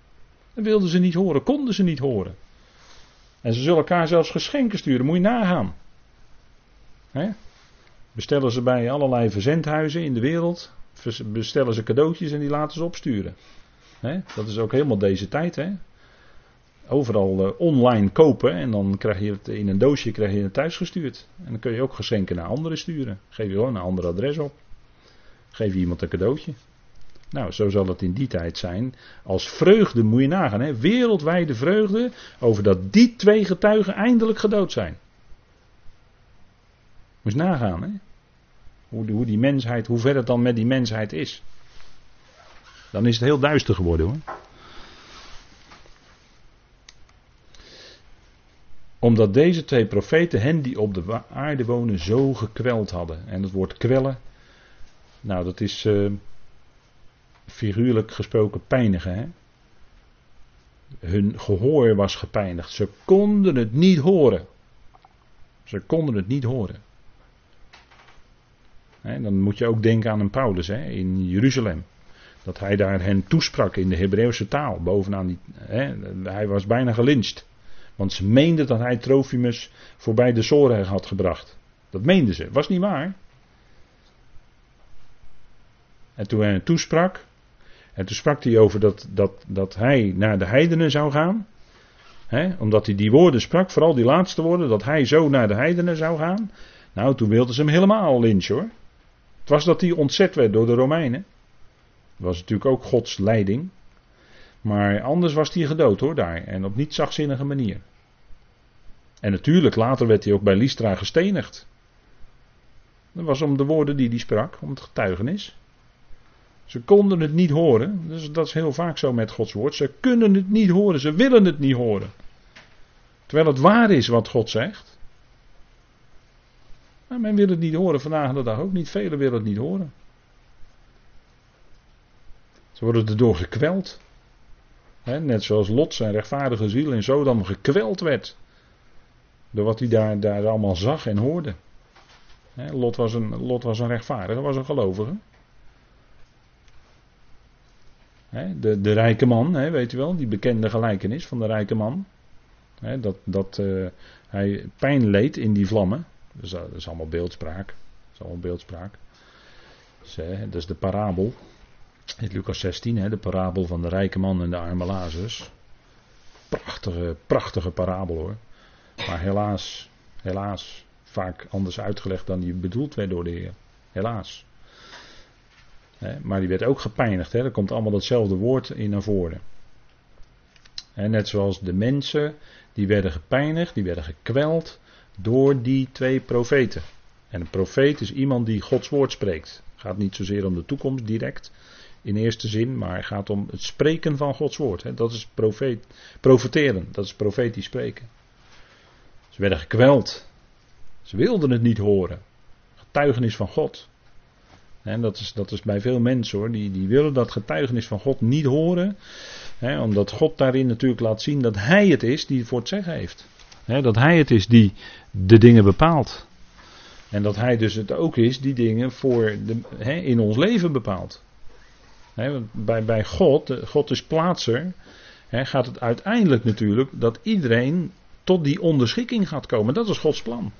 S1: Dat wilden ze niet horen, konden ze niet horen. En ze zullen elkaar zelfs geschenken sturen, moet je nagaan. Bestellen ze bij allerlei verzendhuizen in de wereld. Bestellen ze cadeautjes en die laten ze opsturen. Dat is ook helemaal deze tijd. Hè? overal uh, online kopen en dan krijg je het in een doosje krijg je het thuis gestuurd. En dan kun je ook geschenken naar anderen sturen. Geef je gewoon een ander adres op. Geef je iemand een cadeautje. Nou, zo zal het in die tijd zijn. Als vreugde moet je nagaan. Hè? Wereldwijde vreugde over dat die twee getuigen eindelijk gedood zijn. Moet je nagaan. Hè? Hoe, hoe die mensheid, hoe ver het dan met die mensheid is. Dan is het heel duister geworden hoor. Omdat deze twee profeten hen die op de aarde wonen zo gekweld hadden. En het woord kwellen, nou dat is uh, figuurlijk gesproken pijnigen. Hè? Hun gehoor was gepijnigd. Ze konden het niet horen. Ze konden het niet horen. Dan moet je ook denken aan een Paulus hè, in Jeruzalem. Dat hij daar hen toesprak in de Hebreeuwse taal. Bovenaan die, hij was bijna gelincht. Want ze meenden dat hij Trofimus voorbij de Zorg had gebracht. Dat meenden ze. Was niet waar. En toen hij toesprak. En toen sprak hij over dat, dat, dat hij naar de heidenen zou gaan. Omdat hij die woorden sprak, vooral die laatste woorden, dat hij zo naar de heidenen zou gaan. Nou, toen wilden ze hem helemaal lynchen hoor. Het was dat hij ontzet werd door de Romeinen. Dat was natuurlijk ook Gods leiding. Maar anders was hij gedood hoor daar. En op niet zachtzinnige manier. En natuurlijk, later werd hij ook bij Lystra gestenigd. Dat was om de woorden die hij sprak, om het getuigenis. Ze konden het niet horen. Dus dat is heel vaak zo met Gods woord. Ze kunnen het niet horen, ze willen het niet horen. Terwijl het waar is wat God zegt. Maar men wil het niet horen, vandaag de dag ook niet. Velen willen het niet horen. Ze worden erdoor gekweld net zoals Lot zijn rechtvaardige ziel in Sodom gekweld werd. Door wat hij daar, daar allemaal zag en hoorde. Lot, was een, Lot was een rechtvaardige, was een gelovige. De, de rijke man, weet u wel, die bekende gelijkenis van de rijke man. dat dat uh, hij pijn leed in die vlammen. Dus dat is allemaal beeldspraak. Dat is allemaal beeldspraak. dat is de parabel. In Lucas 16, hè, de parabel van de rijke man en de arme Lazarus. Prachtige, prachtige parabel hoor. Maar helaas, helaas, vaak anders uitgelegd dan die bedoeld werd door de Heer. Helaas. Maar die werd ook gepijnigd. Er komt allemaal datzelfde woord in naar voren. net zoals de mensen, die werden gepijnigd, die werden gekweld door die twee profeten. En een profeet is iemand die Gods woord spreekt. Gaat niet zozeer om de toekomst direct, in eerste zin, maar het gaat om het spreken van Gods woord. Dat is profeet, profeteren, dat is profetisch spreken. Ze werden gekweld. Ze wilden het niet horen. Getuigenis van God. Dat is, dat is bij veel mensen hoor, die, die willen dat getuigenis van God niet horen. Hè, omdat God daarin natuurlijk laat zien dat Hij het is die voor het zeggen heeft. Hè, dat Hij het is die de dingen bepaalt. En dat Hij dus het ook is die dingen voor de, hè, in ons leven bepaalt. Bij, bij God, God is plaatser, gaat het uiteindelijk natuurlijk dat iedereen tot die onderschikking gaat komen. Dat is Gods plan.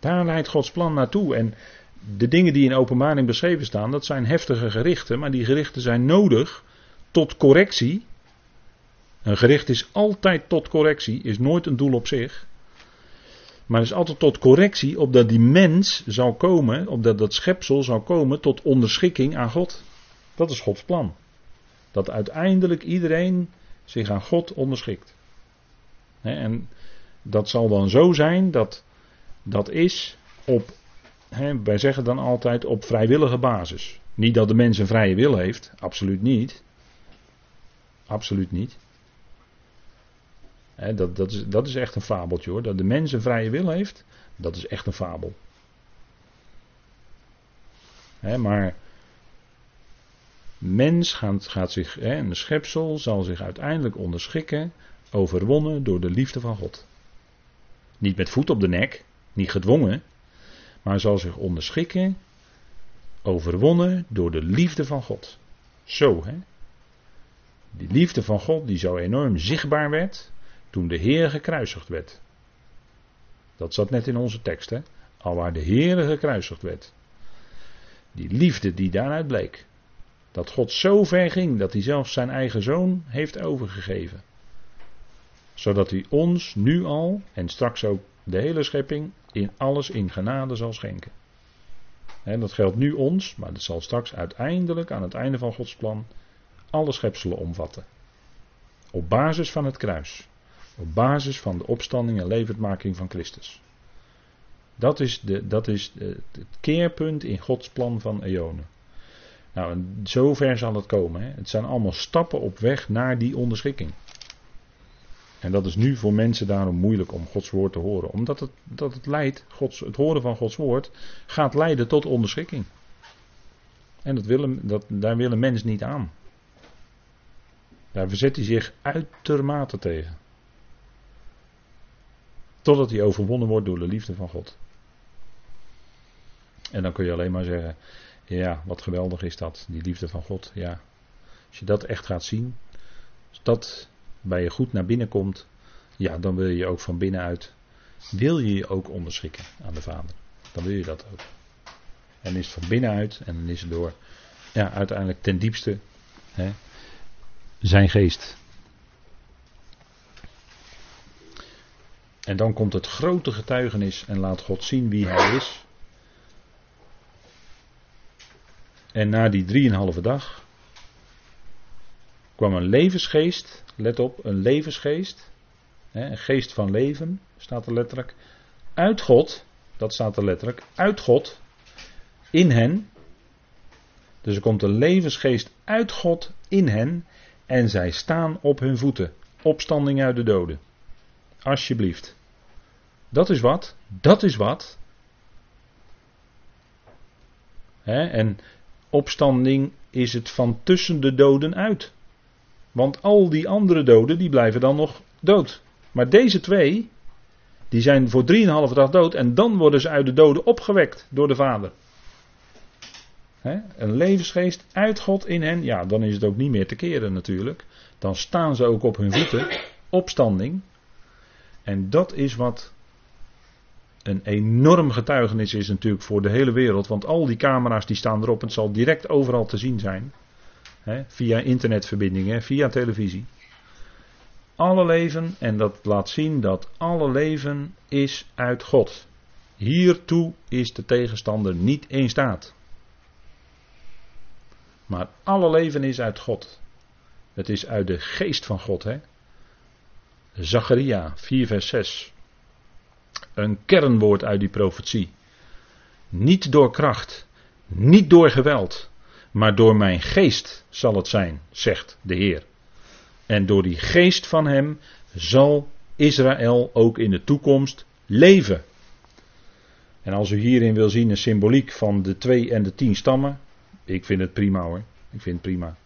S1: Daar leidt Gods plan naartoe. En de dingen die in openbaring beschreven staan, dat zijn heftige gerichten, maar die gerichten zijn nodig tot correctie. Een gericht is altijd tot correctie, is nooit een doel op zich. Maar is altijd tot correctie, opdat die mens zal komen, opdat dat schepsel zal komen tot onderschikking aan God. Dat is Gods plan. Dat uiteindelijk iedereen zich aan God onderschikt. En dat zal dan zo zijn dat dat is op, wij zeggen dan altijd op vrijwillige basis. Niet dat de mens een vrije wil heeft, absoluut niet. Absoluut niet. dat, dat, is, dat is echt een fabeltje hoor. Dat de mens een vrije wil heeft, dat is echt een fabel. maar mens gaat, gaat zich, een schepsel zal zich uiteindelijk onderschikken Overwonnen door de liefde van God. Niet met voet op de nek, niet gedwongen, maar zal zich onderschikken. Overwonnen door de liefde van God. Zo, hè? Die liefde van God die zo enorm zichtbaar werd toen de Heer gekruisigd werd. Dat zat net in onze tekst, hè? Al waar de Heer gekruisigd werd. Die liefde die daaruit bleek. Dat God zo ver ging dat hij zelfs zijn eigen zoon heeft overgegeven zodat hij ons nu al en straks ook de hele schepping in alles in genade zal schenken. En dat geldt nu ons, maar dat zal straks uiteindelijk aan het einde van Gods plan alle schepselen omvatten. Op basis van het kruis. Op basis van de opstanding en levendmaking van Christus. Dat is, de, dat is de, het keerpunt in Gods plan van eonen. Nou, en zover zal het komen. Hè. Het zijn allemaal stappen op weg naar die onderschikking. En dat is nu voor mensen daarom moeilijk om Gods woord te horen. Omdat het, dat het leidt, Gods, het horen van Gods woord gaat leiden tot onderschikking. En dat willen, dat, daar wil een mens niet aan. Daar verzet hij zich uitermate tegen. Totdat hij overwonnen wordt door de liefde van God. En dan kun je alleen maar zeggen: Ja, wat geweldig is dat, die liefde van God. Ja, als je dat echt gaat zien, dat bij je goed naar binnen komt, ja, dan wil je ook van binnenuit, wil je je ook onderschikken aan de Vader. Dan wil je dat ook. En is het van binnenuit en dan is het door, ja, uiteindelijk ten diepste, hè, zijn geest. En dan komt het grote getuigenis en laat God zien wie hij is. En na die drieënhalve dag kwam een levensgeest, let op, een levensgeest, een geest van leven, staat er letterlijk, uit God, dat staat er letterlijk, uit God, in hen. Dus er komt een levensgeest uit God in hen en zij staan op hun voeten. Opstanding uit de doden. Alsjeblieft. Dat is wat. Dat is wat. en opstanding is het van tussen de doden uit. Want al die andere doden, die blijven dan nog dood. Maar deze twee, die zijn voor drieënhalve dag dood en dan worden ze uit de doden opgewekt door de Vader. een levensgeest uit God in hen, ja, dan is het ook niet meer te keren natuurlijk. Dan staan ze ook op hun voeten, opstanding. En dat is wat een enorm getuigenis is natuurlijk voor de hele wereld. Want al die camera's die staan erop. Het zal direct overal te zien zijn. Hè, via internetverbindingen, via televisie. Alle leven, en dat laat zien dat alle leven is uit God. Hiertoe is de tegenstander niet in staat. Maar alle leven is uit God. Het is uit de geest van God. Hè? Zacharia 4 vers 6. Een kernwoord uit die profetie. Niet door kracht, niet door geweld, maar door mijn geest zal het zijn, zegt de Heer. En door die geest van Hem zal Israël ook in de toekomst leven. En als u hierin wil zien een symboliek van de twee en de tien stammen, ik vind het prima hoor. Ik vind het prima.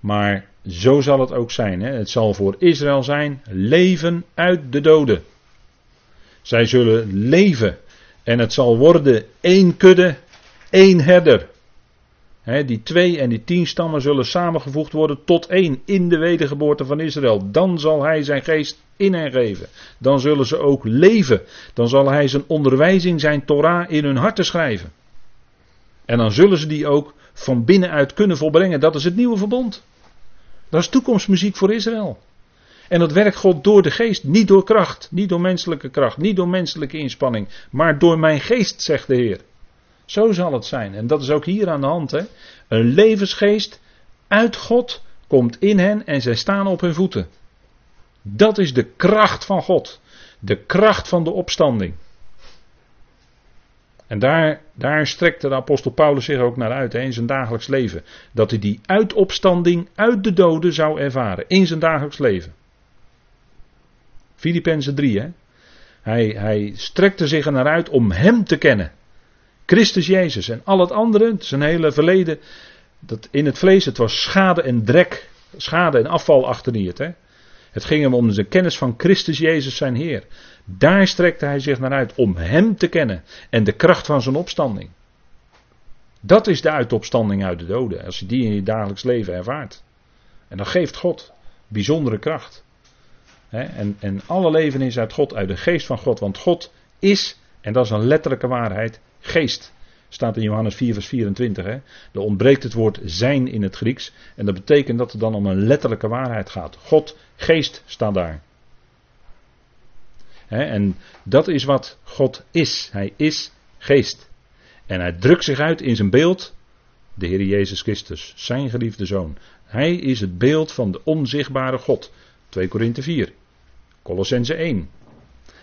S1: Maar zo zal het ook zijn. Hè? Het zal voor Israël zijn leven uit de doden. Zij zullen leven. En het zal worden één kudde, één herder. die twee en die tien stammen zullen samengevoegd worden tot één in de wedergeboorte van Israël. Dan zal hij zijn geest in hen geven. Dan zullen ze ook leven. Dan zal hij zijn onderwijzing, zijn Torah in hun harten schrijven. En dan zullen ze die ook van binnenuit kunnen volbrengen. Dat is het nieuwe verbond. Dat is toekomstmuziek voor Israël. En dat werkt God door de geest, niet door kracht, niet door menselijke kracht, niet door menselijke inspanning, maar door mijn geest, zegt de Heer. Zo zal het zijn. En dat is ook hier aan de hand. Hè? Een levensgeest uit God komt in hen en zij staan op hun voeten. Dat is de kracht van God. De kracht van de opstanding. En daar, daar strekte de apostel Paulus zich ook naar uit in zijn dagelijks leven. Dat hij die uitopstanding uit de doden zou ervaren. In zijn dagelijks leven. Filippenzen 3 hè. Hij, hij strekte zich er naar uit om hem te kennen. Christus Jezus en al het andere, zijn hele verleden. Dat in het vlees, het was schade en drek. Schade en afval achterniet. Hè. Het ging hem om de kennis van Christus Jezus zijn Heer. Daar strekte hij zich naar uit om Hem te kennen en de kracht van zijn opstanding. Dat is de uitopstanding uit de doden, als je die in je dagelijks leven ervaart. En dan geeft God bijzondere kracht. en, en alle leven is uit God, uit de geest van God, want God is, en dat is een letterlijke waarheid, geest. Staat in Johannes 4, vers 24. Hè? Er ontbreekt het woord zijn in het Grieks. En dat betekent dat het dan om een letterlijke waarheid gaat. God, geest staat daar. En dat is wat God is. Hij is geest. En hij drukt zich uit in zijn beeld, de Heer Jezus Christus, zijn geliefde zoon. Hij is het beeld van de onzichtbare God. 2 Korinthe 4, Colossense 1.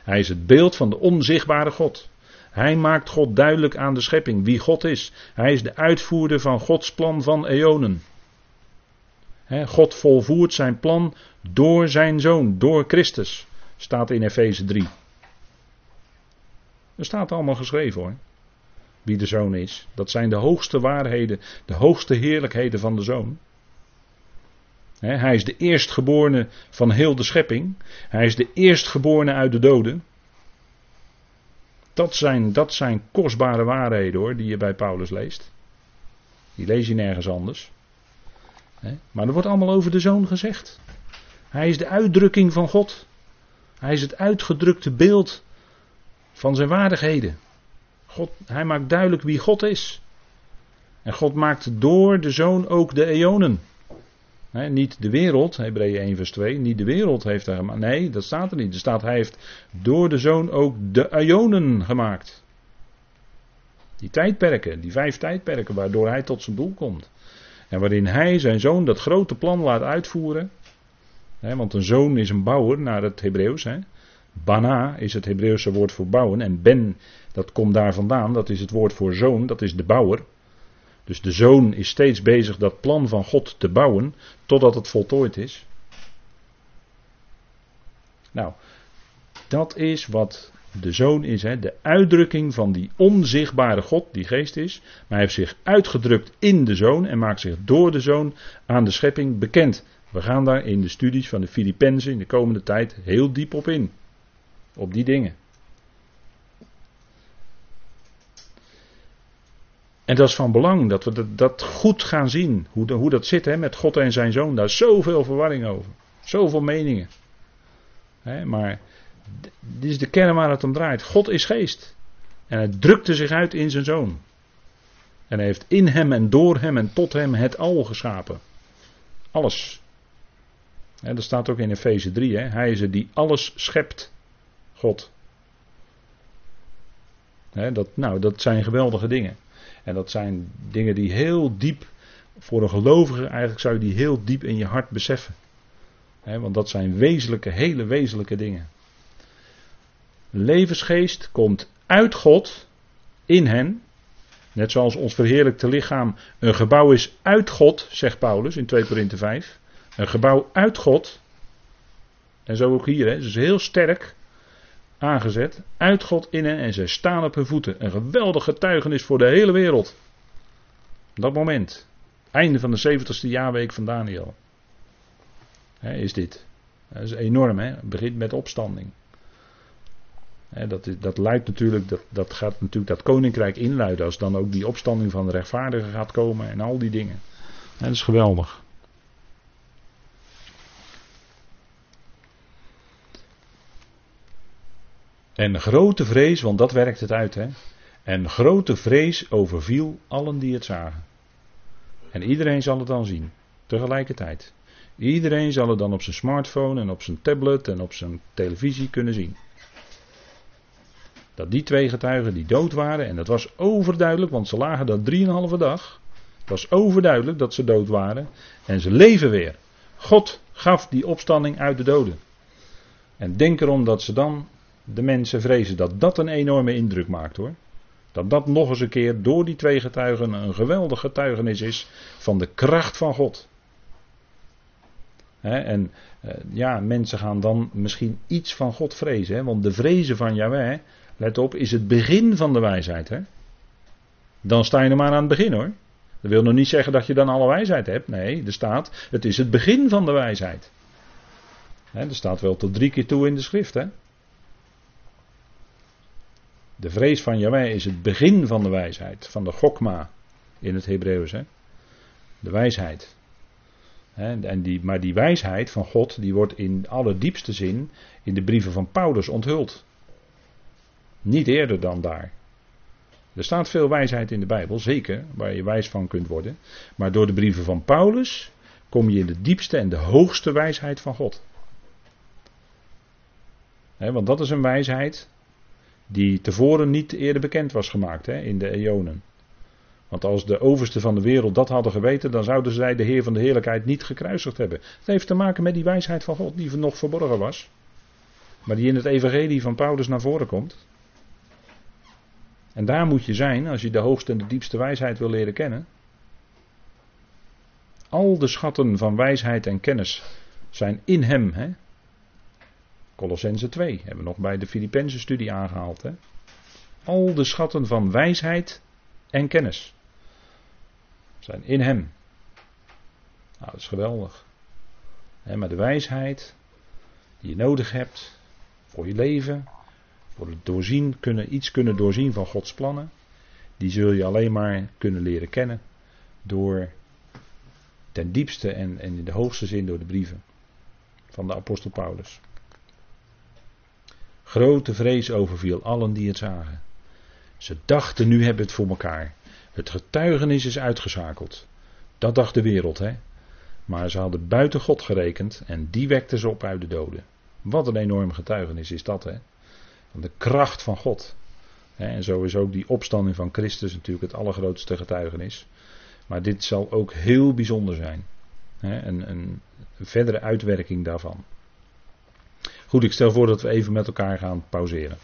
S1: Hij is het beeld van de onzichtbare God. Hij maakt God duidelijk aan de schepping wie God is. Hij is de uitvoerder van Gods plan van eonen. God volvoert zijn plan door zijn zoon, door Christus. Staat in Efeze 3. Er staat allemaal geschreven hoor. Wie de zoon is. Dat zijn de hoogste waarheden, de hoogste heerlijkheden van de zoon. hij is de eerstgeborene van heel de schepping. Hij is de eerstgeborene uit de doden. Dat zijn, dat zijn kostbare waarheden hoor, die je bij Paulus leest. Die lees je nergens anders. Maar er wordt allemaal over de zoon gezegd. Hij is de uitdrukking van God. Hij is het uitgedrukte beeld van zijn waardigheden. God, hij maakt duidelijk wie God is. En God maakt door de zoon ook de eonen. Niet de wereld, Hebreeën 1 vers 2, niet de wereld heeft hij gemaakt. Nee, dat staat er niet. Er staat hij heeft door de zoon ook de eonen gemaakt. Die tijdperken, die vijf tijdperken waardoor hij tot zijn doel komt. En waarin hij zijn zoon dat grote plan laat uitvoeren want een zoon is een bouwer naar het Hebreeuws. Bana is het Hebreeuwse woord voor bouwen. En ben, dat komt daar vandaan. Dat is het woord voor zoon. Dat is de bouwer. Dus de zoon is steeds bezig dat plan van God te bouwen. Totdat het voltooid is. Nou, dat is wat de zoon is. Hè? De uitdrukking van die onzichtbare God, die geest is. Maar hij heeft zich uitgedrukt in de zoon. En maakt zich door de zoon aan de schepping bekend. We gaan daar in de studies van de Filippenzen in de komende tijd heel diep op in. Op die dingen. En dat is van belang dat we dat, goed gaan zien. Hoe, hoe dat zit hè, met God en zijn zoon. Daar is zoveel verwarring over. Zoveel meningen. Hè, maar Dit is de kern waar het om draait. God is geest. En hij drukte zich uit in zijn zoon. En hij heeft in hem en door hem en tot hem het al geschapen. Alles. dat staat ook in Efeze 3. Hè? Hij is er die alles schept. God. dat, nou, dat zijn geweldige dingen. En dat zijn dingen die heel diep, voor een gelovige eigenlijk zou je die heel diep in je hart beseffen. want dat zijn wezenlijke, hele wezenlijke dingen. Levensgeest komt uit God in hen. Net zoals ons verheerlijkte lichaam een gebouw is uit God, zegt Paulus in 2 Korinthe 5. Een gebouw uit God. En zo ook hier, hè. Dus heel sterk aangezet. Uit God in hen en zij staan op hun voeten. Een geweldig getuigenis voor de hele wereld. Dat moment. Einde van de 70ste jaarweek van Daniel. is dit. Dat is enorm, hè? Het begint met opstanding dat, dat luidt natuurlijk, dat, dat gaat natuurlijk dat koninkrijk inluiden als dan ook die opstanding van de rechtvaardigen gaat komen en al die dingen. dat is geweldig. En grote vrees, want dat werkt het uit, hè. En grote vrees overviel allen die het zagen. En iedereen zal het dan zien, tegelijkertijd. Iedereen zal het dan op zijn smartphone en op zijn tablet en op zijn televisie kunnen zien. Dat die twee getuigen die dood waren, en dat was overduidelijk, want ze lagen daar drieënhalve dag. Het was overduidelijk dat ze dood waren. En ze leven weer. God gaf die opstanding uit de doden. En denk erom dat ze dan de mensen vrezen dat dat een enorme indruk maakt hoor. Dat dat nog eens een keer door die twee getuigen een geweldig getuigenis is van de kracht van God. en eh, ja, mensen gaan dan misschien iets van God vrezen. want de vrezen van Yahweh, let op, is het begin van de wijsheid. Dan sta je er maar aan het begin hoor. Dat wil nog niet zeggen dat je dan alle wijsheid hebt. Nee, er staat, het is het begin van de wijsheid. Er staat wel tot drie keer toe in de schrift. Hè? De vrees van Yahweh is het begin van de wijsheid. Van de gokma in het Hebreeuws. De wijsheid. En die, maar die wijsheid van God die wordt in allerdiepste zin in de brieven van Paulus onthuld. Niet eerder dan daar. Er staat veel wijsheid in de Bijbel, zeker, waar je wijs van kunt worden. Maar door de brieven van Paulus kom je in de diepste en de hoogste wijsheid van God. want dat is een wijsheid die tevoren niet eerder bekend was gemaakt in de eonen. Want als de oversten van de wereld dat hadden geweten, dan zouden zij de Heer van de Heerlijkheid niet gekruisigd hebben. Het heeft te maken met die wijsheid van God die nog verborgen was. Maar die in het evangelie van Paulus naar voren komt. En daar moet je zijn als je de hoogste en de diepste wijsheid wil leren kennen. Al de schatten van wijsheid en kennis zijn in hem. Hè? Colossense 2 hebben we nog bij de Filippense studie aangehaald. Hè? Al de schatten van wijsheid en kennis zijn in hem. Nou, dat is geweldig. maar de wijsheid die je nodig hebt voor je leven, voor het doorzien, kunnen, iets kunnen doorzien van Gods plannen. Die zul je alleen maar kunnen leren kennen door ten diepste en in de hoogste zin door de brieven van de apostel Paulus. Grote vrees overviel allen die het zagen. Ze dachten nu hebben het voor elkaar. Het getuigenis is uitgeschakeld. Dat dacht de wereld, hè. Maar ze hadden buiten God gerekend en die wekte ze op uit de doden. Wat een enorm getuigenis is dat, hè. Van de kracht van God. En zo is ook die opstanding van Christus natuurlijk het allergrootste getuigenis. Maar dit zal ook heel bijzonder zijn. Een, een verdere uitwerking daarvan. Goed, ik stel voor dat we even met elkaar gaan pauzeren.